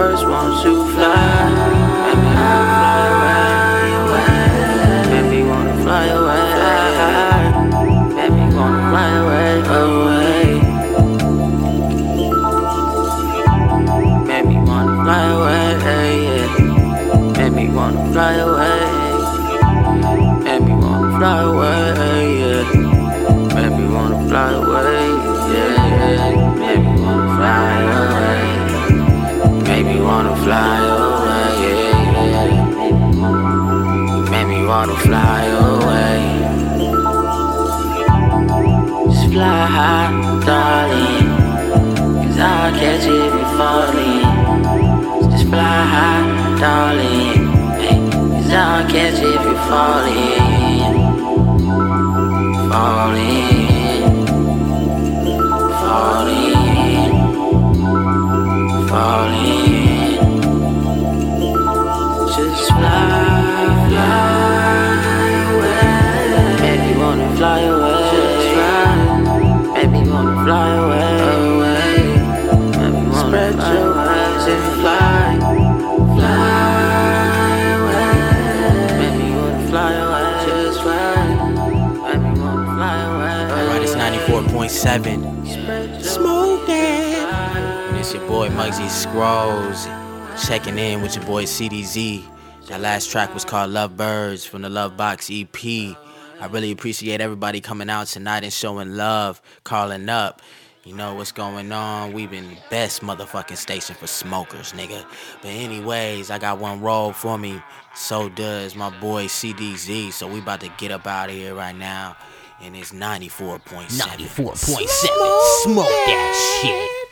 Lovebirds want to fly. Make me wanna fly away. Make me wanna fly away. Make me wanna fly away. Away. Make me wanna fly away. Make me wanna fly away. Make me wanna fly away. Wanna fly away. Just fly high, darling. Cause I'll catch you're falling. Just fly high, darling. Cause I'll catch you if you're falling. Falling. Falling. Falling. Away. Just fly. Wanna fly away. Alright, it's 94.7. Spread your Smoke And it's your boy Muggsy Scrolls checking in with your boy CDZ. That last track was called Love Birds from the Love Box EP. I really appreciate everybody coming out tonight and showing love, calling up. You know what's going on? We been best motherfucking station for smokers, nigga. But anyways, I got one roll for me. So does my boy CDZ. So we about to get up out of here right now. And it's 94.7. 94.7. Smoke that shit.